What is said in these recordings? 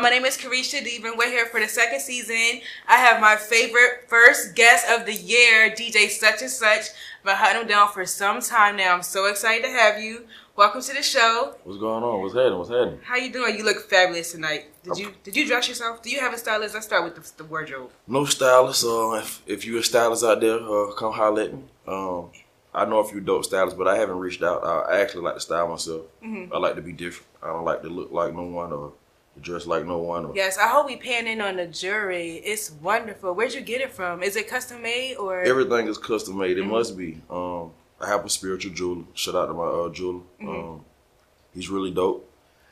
My name is Carisha Deven. We're here for the second season. I have my favorite first guest of the year, DJ Such and Such. I've been hunting him down for some time now. I'm so excited to have you. Welcome to the show. What's going on? What's happening? What's happening? How you doing? You look fabulous tonight. Did you did you dress yourself? Do you have a stylist? Let's start with the, the wardrobe. No stylist. Uh, if, if you're a stylist out there, uh, come holler at me. Um, I know a few dope stylists, but I haven't reached out. I actually like to style myself. Mm-hmm. I like to be different. I don't like to look like no one or dress like no one. Yes, I hope we pan in on the jewelry. It's wonderful. Where'd you get it from? Is it custom made or? Everything is custom made. It Mhm. must be. Um, I have a spiritual jeweler. Shout out to my uh, jeweler. Mhm. Um, he's really dope.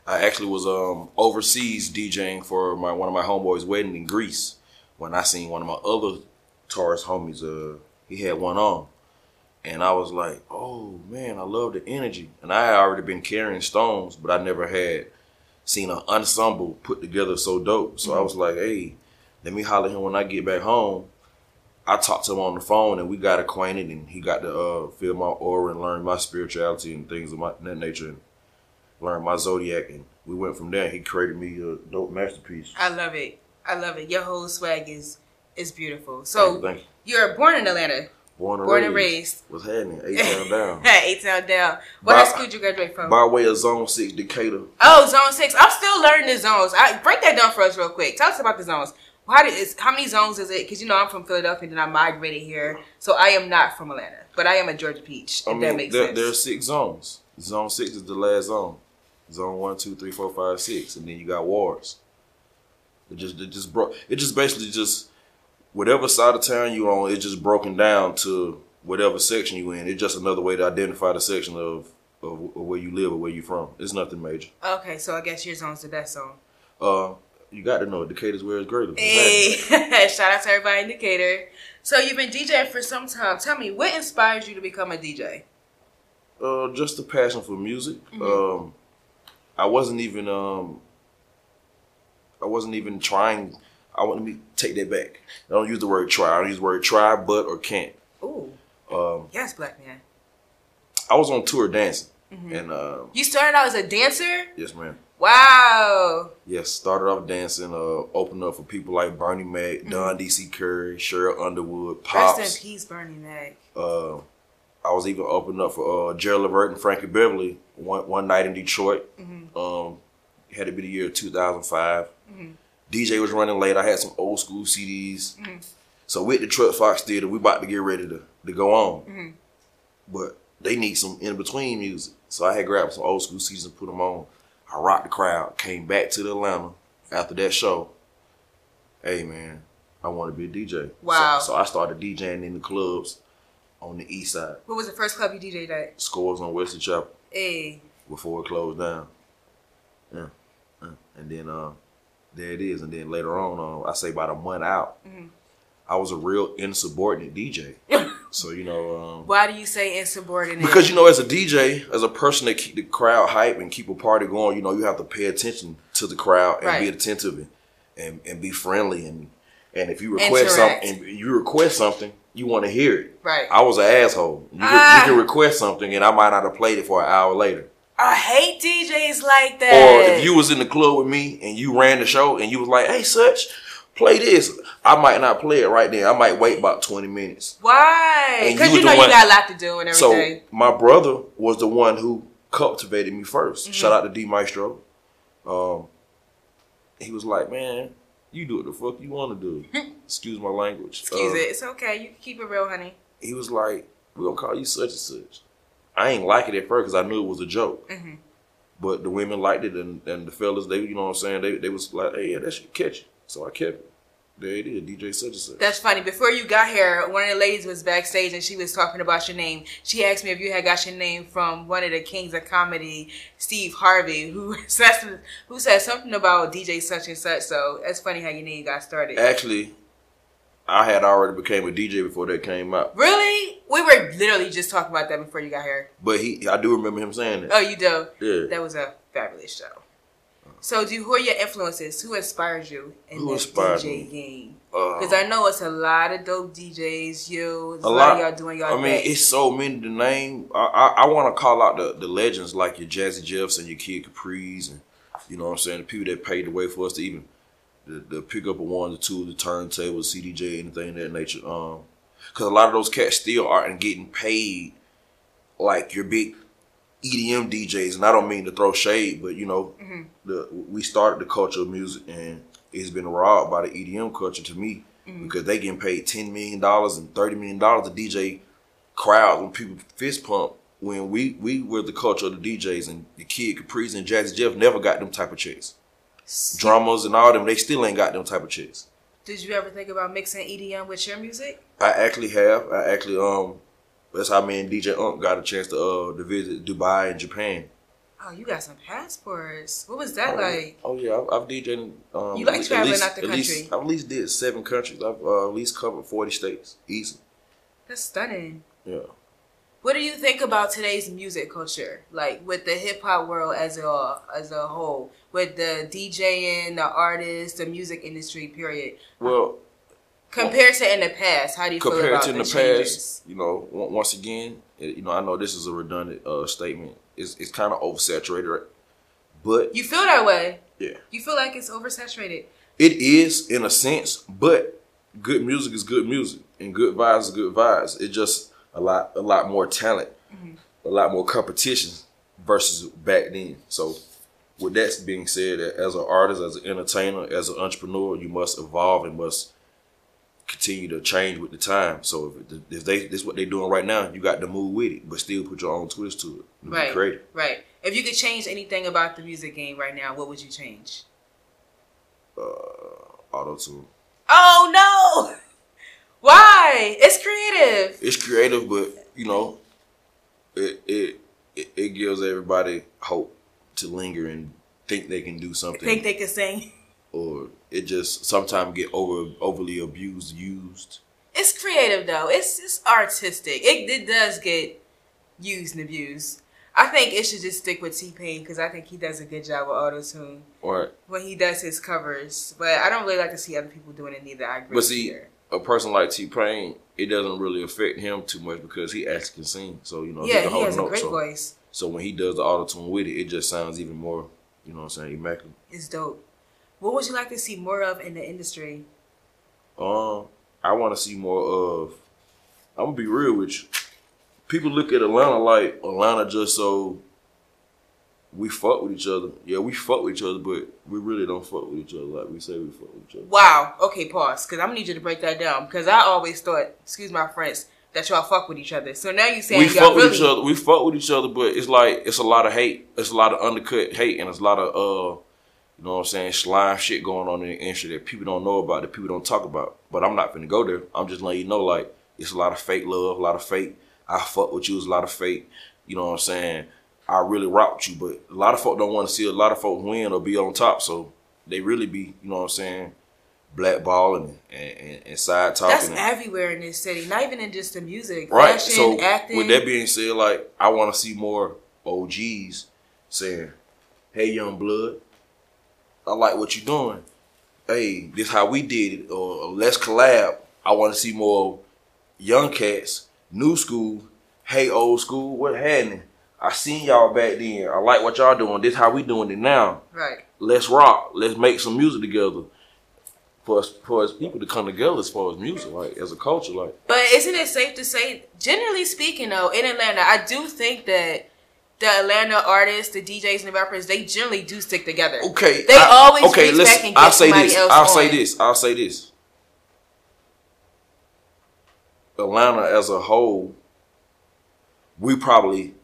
I actually was um, overseas DJing for my one of my homeboys' wedding in Greece when I seen one of my other Taurus homies. Uh, he had one on, and I was like, "Oh man, I love the energy." And I had already been carrying stones, but I never had seen an ensemble put together so dope. So I Mhm. was like, "Hey, let me holler him when I get back home." I talked to him on the phone and we got acquainted and he got to uh, feel my aura and learn my spirituality and things of my, that nature and learn my zodiac and we went from there. He created me a dope masterpiece. I love it. I love it. Your whole swag is is beautiful. Thank So you, thank you. you're born in Atlanta, Born and born raised. and raised. What's happening? Eight town down. Eight town down. What By- high school did you graduate from? By way of Zone Six, Decatur. oh, zone six. I'm still learning the zones. I break that down for us real quick. Tell us about the zones. How, did, is, how many zones is it? Because you know I'm from Philadelphia and then I migrated here, so I am not from Atlanta, but I am a Georgia peach. If I that makes there, sense. there are six zones. Zone six is the last zone. Zone one, two, three, four, five, six, and then you got wards. It just, it just broke. It just basically just whatever side of town you're on, it's just broken down to whatever section you in. It's just another way to identify the section of of, of where you live or where you're from. It's nothing major. Okay, so I guess your zone's the best zone. Uh, you got to know Decatur's where it's greater. Hey, shout out to everybody in Decatur. So you've been DJing for some time. Tell me, what inspires you to become a DJ? Uh, just a passion for music. Mhm. Um, I wasn't even um, I wasn't even trying. I want me take that back. I don't use the word try. I don't use the word try, but or can't. Ooh, Um, yes, black man. I was on tour dancing, Mhm. and uh, You started out as a dancer. yes, ma'am. Wow. Yes, started off dancing. Uh, opened up for people like Bernie Mac, Don D.C. Curry, Cheryl Underwood, Mm-hmm. Rest in peace, Bernie Mac. Uh, I was even opening up for uh, Gerald Levert and Frankie Beverly one one night in Detroit. Mhm. Um, had to be the year 2005. Mhm. DJ was running late. I had some old school CDs. Mhm. So with the Truck Fox Theater, we about to get ready to, to go on. Mhm. But they need some in between music. So I had grabbed some old school CDs and put them on. I rocked the crowd. Came back to the Atlanta after that show. Hey man, I want to be a DJ. Wow. So, so I started DJing in the clubs on the east side. What was the first club you DJ'd at? Scores on Wesley Chapel Hey. before it closed down. Yeah. yeah. And then uh there it is. And then later on, uh, I say about a month out, Mhm. I was a real insubordinate DJ. so you know, um, Why do you say insubordinate? because you know, as a DJ, as a person that keep the crowd hype and keep a party going, you know, you have to pay attention to the crowd and Right. be attentive and, and and be friendly and and if you request something, and you request something, you want to hear it. right. I was an asshole. You, Ah. you can request something, and I might not have played it for an hour later. I hate DJs like that. Or if you was in the club with me and you ran the show and you was like, "Hey, such, play this," I might not play it right then. I might wait about twenty minutes. Why? Because you you, know the you got a lot to do and everything. So my brother was the one who cultivated me 1st Mm-hmm. Shout out to D Maestro. Um, he was like, "Man, you do what the fuck you want to do." Excuse my language. Excuse Uh, it. It's okay. You can keep it real, honey. He was like, we're gonna call you such and such." I ain't like it at first because I knew it was a joke. hmm But the women liked it, and, and the fellas, they, you know what I'm saying, they, they was like, hey, yeah, that should catch it. So I kept it. There it is, DJ such and such. That's funny. Before you got here, one of the ladies was backstage and she was talking about your name. She asked me if you had got your name from one of the kings of comedy, Steve Harvey, who said who said something about DJ such and such. So that's funny how your name got started. Actually, I had already became a DJ before that came out. Really? We were literally just talking about that before you got here. But he, I do remember him saying that. Oh, you do? Yeah. That was a fabulous show. So, do who are your influences? Who inspires you in Who the DJ me? game? Uh, Because I know it's a lot of dope DJs. You, a, A lot, of y'all doing y'all I mean, thing. it's so many to name. I I, I want to call out the, the legends like your Jazzy Jeffs and your Kid Capri's and you know what I'm saying the people that paved the way for us to even to, to pick up a one, the two, the turntable, CDJ, anything of that nature. Um, because a lot of those cats still aren't getting paid like your big EDM DJs, and I don't mean to throw shade, but you know, Mm-hmm. the we started the culture of music, and it's been robbed by the EDM culture to me Mm-hmm. because they getting paid ten million dollars and thirty million dollars to DJ crowds when people fist pump. When we we were the culture of the DJs and the Kid Capri's and Jazzy Jeff never got them type of checks. Drummers and all them, they still ain't got them type of chicks. Did you ever think about mixing EDM with your music? I actually have. I actually um that's how me and DJ Unk got a chance to uh to visit Dubai and Japan. Oh, you got some passports. What was that like? Oh yeah, I've, I've DJed. Um, You like traveling least- out the at least- country. I've at least did seven countries. I've uh, at least covered forty states. Easy. That's stunning. Yeah. What do you think about today's music culture? Like with the hip hop world as a as a whole, with the DJing, the artists, the music industry, period. Well, Compared to in the past, how do you feel compared about to in the, the changes? past, you know, once again, you know, I know this is a redundant uh, statement. It's it's kind of oversaturated, but You feel that way? yeah, You feel like it's oversaturated? it is in a sense. But good music is good music, and good vibes is good vibes. It just a lot a lot more talent, a lot more competition versus back then. So. With that being said, as an artist, as an entertainer, as an entrepreneur, you must evolve and must continue to change with the time. So if, if they this is what they're doing right now, you got to move with it, but still put your own twist to it. and Right. Creative. Right. If you could change anything about the music game right now, what would you change? Uh, Auto tune. Oh no! Why? It's creative. It's creative, but you know, it it it, it gives everybody hope to linger and think they can do something, Think they could sing. or it just sometimes get over overly abused, used. It's creative though. It's it's artistic. It it does get used and abused. I think it should just stick with T Pain because I think he does a good job with auto tune Or when he does his covers. But I don't really like to see other people doing it either. I agree. But see, here. A person like T Pain, it doesn't really affect him too much because he actually can sing. So you know, yeah, can he hold has a note. great so, voice. so when he does the auto tune with it, it just sounds even more, you know, what I'm saying, immaculate. It's dope. What would you like to see more of in the industry? Um, I want to see more of. I'm gonna be real with you. People look at Atlanta like Atlanta just so we fuck with each other. Yeah, we fuck with each other, but we really don't fuck with each other like we say we fuck with each other. Wow. Okay, pause. Because I'm gonna need you to break that down. Because I always thought, excuse my Friends, that y'all fuck with each other. So now you saying we y'all fuck really with each other. We fuck with each other, but it's like it's a lot of hate. It's a lot of undercut hate, and it's a lot of uh, you know what I'm saying, slime shit going on in the industry that people don't know about, that people don't talk about. But I'm not gonna go there. I'm just letting you know, like it's a lot of fake love, a lot of fake. I fuck with you. It's a lot of fake. You know what I'm saying? I really rock you, but a lot of folk don't want to see a lot of folk win or be on top. So they really be, you know what I'm saying, blackballing and, and, and side talking. That's and- everywhere in this city. Not even in just the music. Right. Fashion, so acting. with that being said, like I want to see more OGs saying, "Hey, young blood, I like what you're doing. Hey, this how we did it, or let's collab." I want to see more young cats, new school. Hey, old school, what happening? I seen y'all back then. I like what y'all doing. This how we doing it now. right. Let's rock. Let's make some music together. For us, for us people to come together as far as music, like as a culture, like. But isn't it safe to say, generally speaking, though, in Atlanta, I do think that the Atlanta artists, the DJs, and the rappers, they generally do stick together. Okay, They always reach listen, back and get I'll say this. I'll say this. I'll say this. Atlanta as a whole, we probably,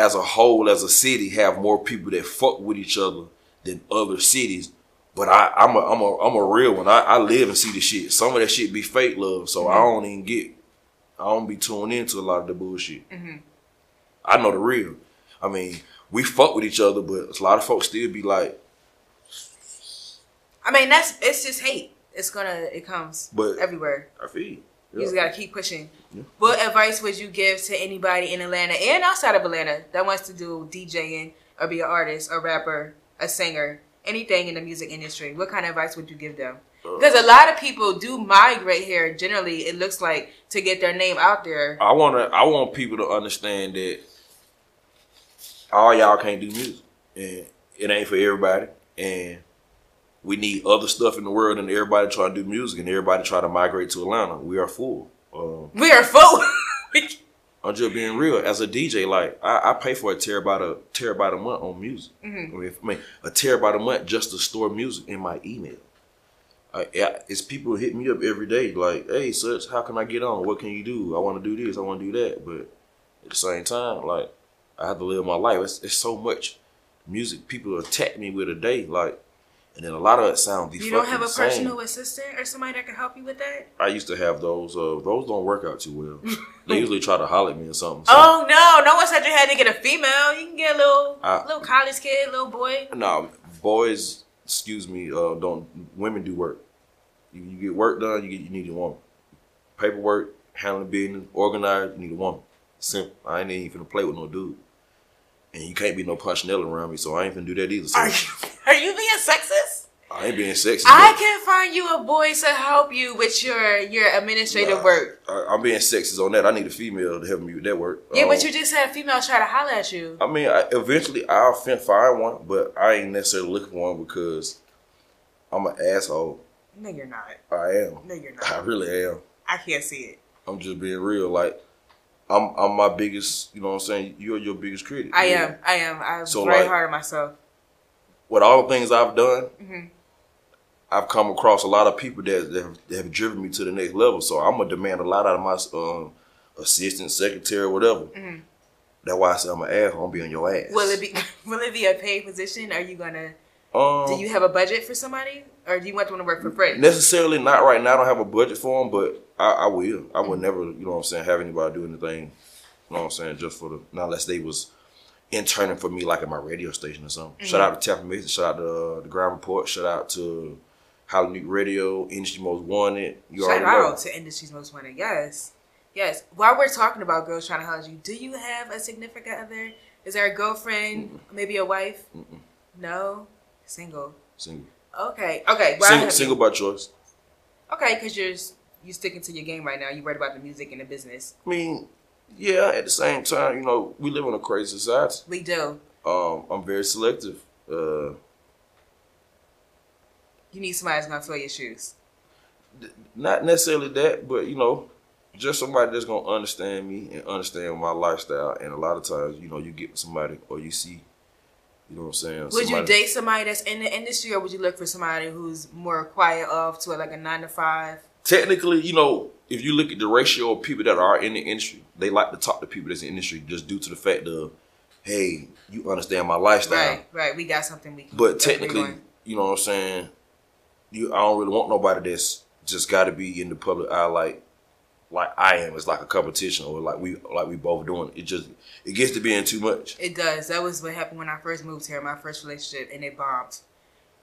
as a whole, as a city, have more people that fuck with each other than other cities. But I, I'm a, I'm a, I'm a real one. I, I live and see the shit. Some of that shit be fake love, so I Mm-hmm. don't even get. I don't be tuned into a lot of the bullshit. Mm-hmm. I know the real. I mean, we fuck with each other, but a lot of folks still be like, I mean, that's it's just hate. It's gonna it comes But- everywhere. I feel you. You just gotta keep pushing. Yeah. What advice would you give to anybody in Atlanta and outside of Atlanta that wants to do DJing or be an artist, a rapper, a singer? anything in the music industry, what kind of advice would you give them? Because a lot of people do migrate here. Generally, it looks like to get their name out there. I wanna I want people to understand that all y'all can't do music. And it ain't for everybody. And we need other stuff in the world and everybody trying to do music and everybody try to migrate to Atlanta. We are full. Um, We are full. I'm just being real. As a DJ, like I, I pay for a terabyte a terabyte a month on music. Mhm. I, mean, I mean, a terabyte a month just to store music in my email. I, yeah, it's people hit me up every day, like, "Hey, such, how can I get on? What can you do? I want to do this. I want to do that." But at the same time, like, I have to live my life. It's, it's so much music people attack me with a day, like, and then a lot of it sounds. you don't have a same. personal assistant or somebody that can help you with that? I used to have those. Uh, those don't work out too well. they usually try to holler at me or something. so- Oh no! No one said you had to get a female. You can get a little, I- little college kid, little boy. No, boys, excuse me, uh, don't women do work. You, you get work done, you get you need a woman. Paperwork, handling business, organized, you need a woman. Simple. I ain't even finna play with no dude. And you can't be no punchinella around me, so I ain't gonna do that either. So Are you, are you being sexist? I ain't being sexist. I but can find you a boy to help you with your your administrative Nah. work. I, I'm being sexist on that. I need a female to help me with that work. Yeah, but Um, you just had a female try to holler at you. I mean, I, eventually I'll fin- find one, but I ain't necessarily looking for one because I'm an asshole. No, you're not. I am. No, you're not. I really am. I can't see it. I'm just being real. Like, I'm I'm my biggest. You know what I'm saying? You're your biggest critic. I am. I am. I'm So, very like- hard on myself. With all the things I've done, Mhm. I've come across a lot of people that, that, have, that have driven me to the next level. So I'm gonna demand a lot out of my um, assistant, secretary, whatever. Mhm. That's why I say I'm an asshole. I'm gonna be on your ass. Will it be? Will it be a paid position? Are you gonna? Um, Do you have a budget for somebody, or do you want them to work for free? necessarily not right now. I don't have a budget for them, but I, I will. I Mm-hmm. would never, you know what I'm saying, have anybody do anything. You know what I'm saying, just for the not unless they was interning for me like at my radio station or something. Shout Mm-hmm. out to Tampa Mason, shout out to uh, the Ground Report, shout out to Hollywood Radio, Industry Most Wanted. You Shout already know. out to Industry's Most Wanted. Yes, yes. While we're talking about girls trying to holler you, do you have a significant other? Is there a girlfriend? Maybe a wife? Mm-mm. No, single. Single, Okay, okay. Well, single, single by choice. Okay, because you're you sticking to your game right now. You worried about the music and the business. I mean, yeah. At the same time, you know, we live in a crazy society. We do. Um, I'm very selective. Uh, You need somebody that's gonna fill your shoes. not necessarily that, but you know, just somebody that's gonna understand me and understand my lifestyle. And a lot of times, you know, you get somebody or you see, you know what I'm saying. Would you date somebody that's in the industry, or would you look for somebody who's more quiet off to like a nine to five? Technically, you know, if you look at the ratio of people that are in the industry, they like to talk to people that's in the industry just due to the fact of, hey, you understand my lifestyle. Right, right. We got something we can. But technically, you know what I'm saying. You, I don't really want nobody that's just got to be in the public eye like, like I am. It's like a competition, or like we, like we both doing. It just, it gets to being too much. It does. That was what happened when I first moved here, my first relationship, and it bombed.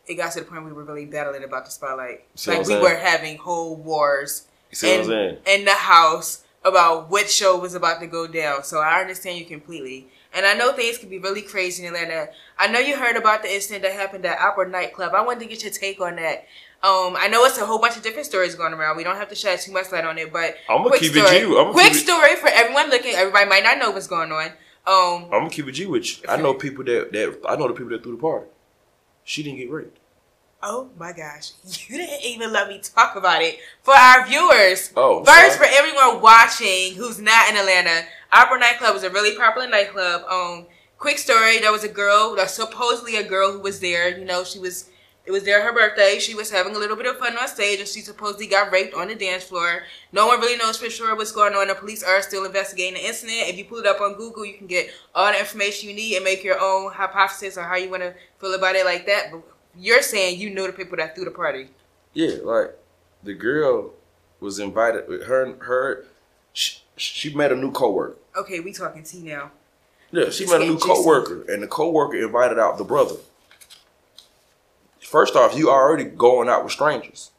It got to the point we were really battling about the spotlight. See like we I'm were having whole wars You see what I'm in, in the house about which show was about to go down. So I understand you completely. And I know things can be really crazy in Atlanta. I know you heard about the incident that happened at Opera nightclub. I wanted to get your take on that. Um, I know it's a whole bunch of different stories going around. We don't have to shed too much light on it, but I'ma quick keep it story. G. I'ma quick keep it- story for everyone looking. Everybody might not know what's going on. Um, I'm gonna keep it G you. I know people that that I know the people that threw the party. She didn't get raped. Oh my gosh, you didn't even let me talk about it for our viewers. Oh, First, for everyone watching who's not in Atlanta, Opera Nightclub is a really popular nightclub. Um, quick story: there was a girl, supposedly a girl who was there. You know, she was. It was there her birthday. She was having a little bit of fun on stage, and she supposedly got raped on the dance floor. No one really knows for sure what's going on. The police are still investigating the incident. If you pull it up on Google, you can get all the information you need and make your own hypothesis on how you want to feel about it like that. But you're saying you know the people that threw the party. Yeah, like the girl was invited. Her her she, she met a new coworker. Okay, we talking tea now. Yeah, she It's met a new coworker, and the coworker invited out the brother. First off, you already going out with strangers.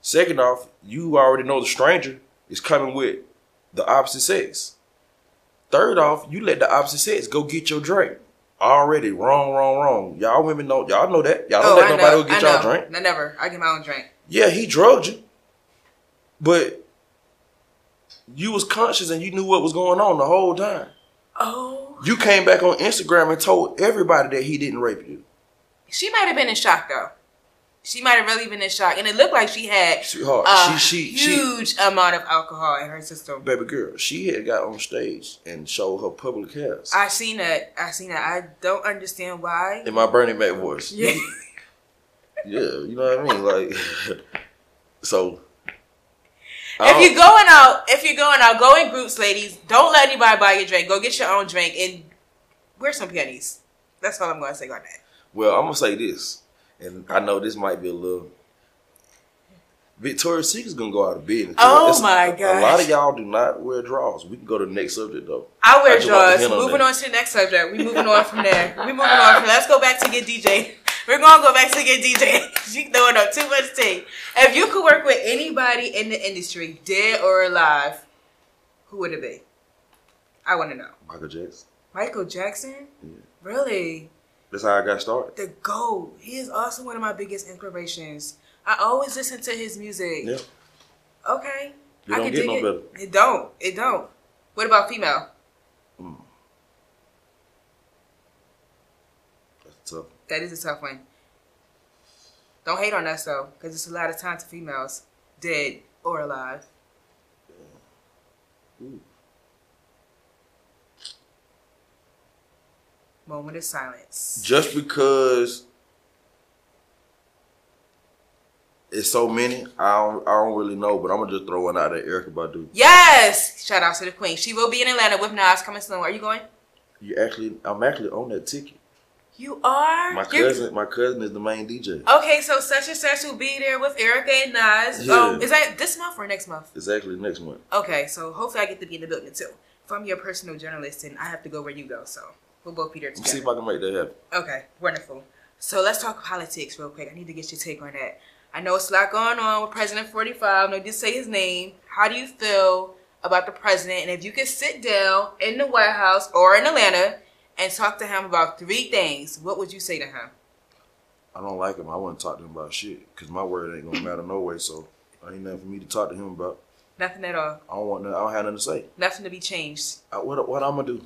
Second off, you already know the stranger is coming with the opposite sex. Third off, you let the opposite sex go get your drink. Already wrong, wrong, wrong. Y'all women know, y'all know that. Y'all don't Oh, let I nobody know. get I y'all know. drink. I never. I get my own drink. Yeah, he drugged you, but you was conscious and you knew what was going on the whole time. Oh, You came back on Instagram and told everybody that he didn't rape you. she might have been in shock though. She might have really been in shock, and it looked like she had Sweetheart, a she, she, she, huge amount of alcohol in her system. baby girl, she had got on stage and showed her public ass. I seen that. I seen that. I don't understand why. in my Bernie Mac voice. Yeah. Yeah, you know what I mean? Like, so. If you're going out, if you're going out, go in groups, ladies. Don't let anybody buy your drink. Go get your own drink and wear some panties. That's all I'm going to say on that. well, I'm gonna say this, and I know this might be a little. Victoria's Secret's gonna go out of business. Oh It's- my A lot of y'all do not wear drawers. We can go to the next subject though. I wear I just want to drawers. on Moving that. on to the next subject. We moving on from there. We moving on from. Let's go back to get DJ. We're gonna go back to get DJ. she throwing up too much tea. If you could work with anybody in the industry, dead or alive, who would it be? I want to know. Michael Jackson. Michael Jackson. Yeah. Really? That's how I got started. The GOAT. He is also one of my biggest inspirations. I always listen to his music. Yeah. Okay. It don't get no it. better. It don't. It don't. What about female? Hmm. That's tough. That is a tough one. Don't hate on us though, because it's a lot of time to females, dead or alive. Ooh. Moment of silence. Just because it's so many, I don't, I don't really know, but I'm gonna just throw one out there, Erykah Badu. Yes! Shout out to the queen. She will be in Atlanta with Nas coming soon. Are you going? You actually, I'm actually on that ticket. You are? My You're- cousin, my cousin is the main DJ. Okay, so such and such will be there with Erykah and Nas. Yeah. Um, is that this month or next month? It's actually next month. Okay, so hopefully I get to be in the building too. If I'm your personal journalist and I have to go where you go, so we'll both be there me see if I can make that happen. Okay, wonderful. So let's talk politics real quick. I need to get your take on that. I know it's a lot going on with President 45. No, just say his name. How do you feel about the president? And if you could sit down in the White House or in Atlanta and talk to him about three things, what would you say to him? I don't like him. I wouldn't talk to him about shit because my word ain't gonna matter no way. So I ain't nothing for me to talk to him about. Nothing at all. I don't want. nothing- I don't have nothing to say. Nothing to be changed. I, what what I'm gonna do?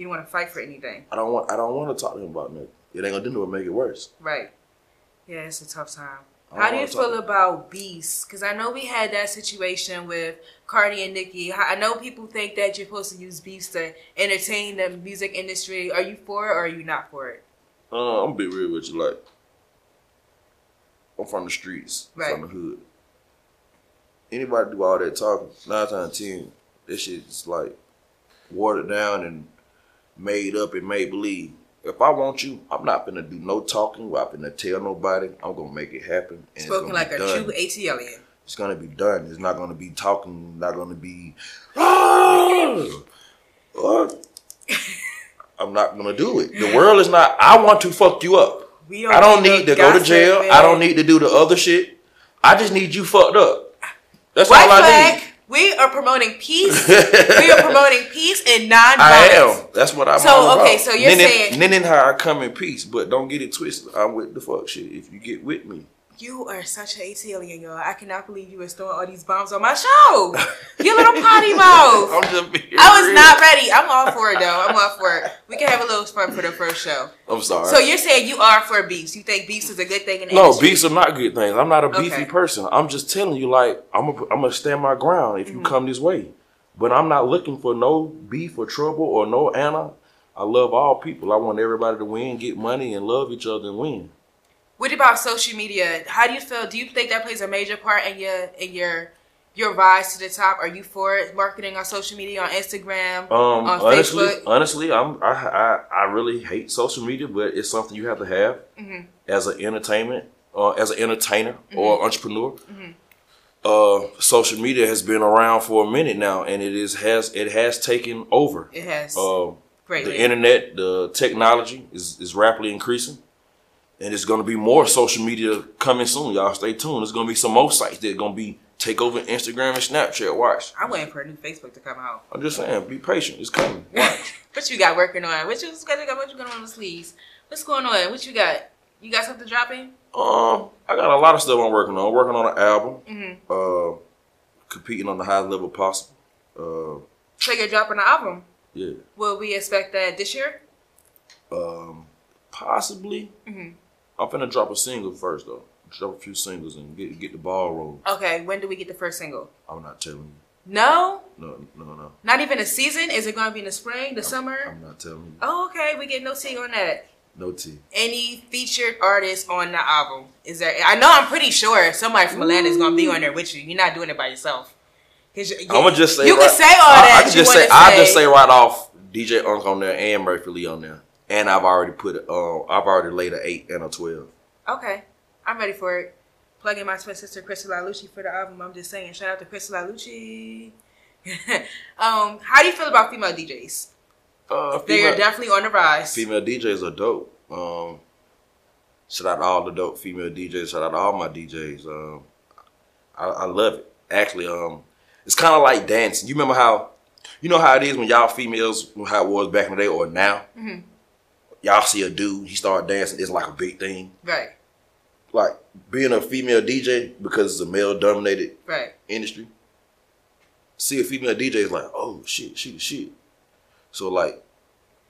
You don't want to fight for anything. I don't want. I don't want to talk to him about nothing. It ain't gonna do nothing. but Make it worse. Right. Yeah, it's a tough time. How do you feel about Beast? Because I know we had that situation with Cardi and Nicki. I I know people think that you're supposed to use Beast to entertain the music industry. Are you for it or are you not for it? Uh, I'm gonna be real with you. Like, I'm from the streets, Right. from the hood. Anybody do all that talking, nine times ten, this shit's like watered down and made up and made believe. If I want you, I'm not gonna do no talking. I'm not gonna tell nobody. I'm gonna make it happen. And Spoken like a done. true ATLian. It's gonna be done. It's not gonna be talking. Not gonna be. "Ah!" I'm not gonna do it. The world is not. I want to fuck you up. We I don't need to go to jail. man. I don't need to do the other shit. I just need you fucked up. That's White all I flag. We are promoting peace. we are promoting peace and non-violence. I am. That's what I'm So, all about. okay, so you're saying- then in how I come in peace, but don't get it twisted. I'm with the fuck shit. If you get with me, You are such an ATLian, y'all. I cannot believe you were throwing all these bombs on my show. You little potty mouth. I'm just being I was real. not ready. I'm all for it though. I'm all for it. We can have a little fun for the first show. I'm sorry. So you're saying you are for beefs? You think beefs is a good thing in the No, industry? beefs are not good things. I'm not a beefy Okay. person. I'm just telling you, like, I'm I'm gonna stand my ground if Mm-hmm. you come this way. But I'm not looking for no beef or trouble or no Anna. I love all people. I want everybody to win, get money, and love each other and win. What about social media? How do you feel? Do you think that plays a major part in your in your your rise to the top? Are you for it? Marketing on social media, on Instagram, Um, on honestly, Facebook? honestly, I'm I, I I really hate social media, but it's something you have to have Mm-hmm. as an entertainment, uh, as an entertainer Mm-hmm. or entrepreneur. Uh, social media has been around for a minute now, and it is has it has taken over. It has Uh, greatly. the internet, the technology is, is rapidly increasing. And it's gonna be more social media coming soon. Y'all stay tuned. There's gonna be some more sites that are gonna be take over Instagram and Snapchat. Watch. I'm waiting for a new Facebook to come out. I'm just saying, be patient. It's coming. Watch. what you got working on? What you got? What you got on the sleeves? What's going on? What you got? You got something dropping? Um, I got a lot of stuff I'm working on. working on an album. Mm-hmm. Uh, competing on the highest level possible. Uh, So you're dropping an album. yeah. Will we expect that this year? Um, possibly. Mhm. I'm finna drop a single first though. Drop a few singles and get get the ball rolling. Okay. When do we get the first single? I'm not telling you. No, No, no, no. not even a season. Is it going to be in the spring, the summer? I'm not telling you. Oh, okay. We get no tea on that. No T. Any featured artists on the album? Is there? I know. I'm pretty sure somebody from Atlanta is going to be on there with you. You're not doing it by yourself. You, I'm gonna just say you right, can say all I, that. I just wanna say I just say right off DJ Unk on there and Murphy Lee on there, and I've already put. Uh, I've already laid an eight and a twelve. Okay, I'm ready for it. Plugging my twin sister Crystal Lalucci for the album. I'm just saying, shout out to Crystal Lalucci. um, how do you feel about female DJs? Uh, They are definitely on the rise. female DJs are dope. Um, shout out to all the dope female DJs. Shout out to all my DJs. Um, I, I love it. Actually, um, it's kind of like dancing. You remember how, you know how it is when y'all females, how it was back in the day or now. Mhm. Y'all see a dude, he start dancing. It's like a big thing. Right, Like being a female DJ because it's a male dominated right. industry. See a female DJ is like, oh shit, she the shit. So like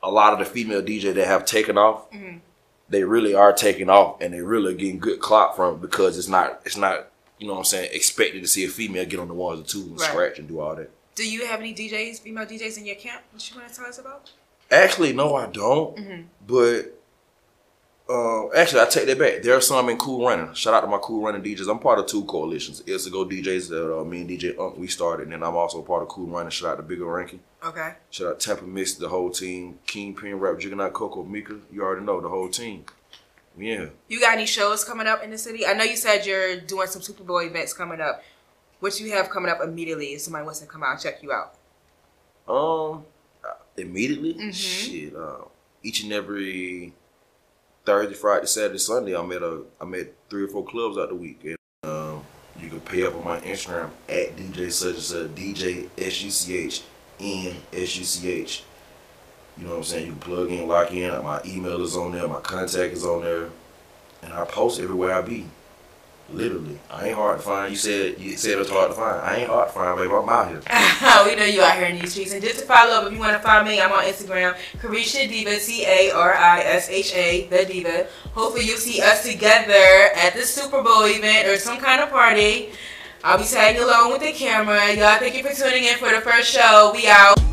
a lot of the female DJ that have taken off, Mhm. they really are taking off and they really getting good clock from it because it's not it's not, you know what I'm saying, expected to see a female get on the ones and twos and Right. scratch and do all that. Do you have any DJs, female DJs in your camp? What you want to tell us about? Actually, no, I don't. Mhm. But uh, actually, I take that back. There are some in Cool Running. Shout out to my Cool Running DJs. I'm part of two coalitions. It's to go DJs that uh, me and DJ Unk we started, and then I'm also part of Cool Running. Shout out to Bigga Rankin. Okay. Shout out Tampa Mix, the whole team. Kingpin, Rap, Juggernaut, Coco, Mika. You already know the whole team. Yeah. You got any shows coming up in the city? I know you said you're doing some Super Bowl events coming up. What you have coming up immediately if somebody wants to come out and check you out? Um, immediately, Mhm. shit. Uh, each and every Thursday, Friday, Saturday, Sunday, I'm at a I'm at three or four clubs out the week, and um, you can pay up on my Instagram at DJ such and such DJ S U C H N S U C H. You know what I'm saying? You can plug in, lock in. My email is on there. My contact is on there, and I post everywhere I be. Literally, I ain't hard to find. You said you said it's hard to find. I ain't hard to find, baby. I'm out here. Oh, we know you out here in these streets. And just to follow up, if you want to find me, I'm on Instagram, Carisha Diva, C A R I S H A, the Diva. Hopefully, you'll see us together at the Super Bowl event or some kind of party. I'll be tagging along with the camera. Y'all, thank you for tuning in for the first show. We out.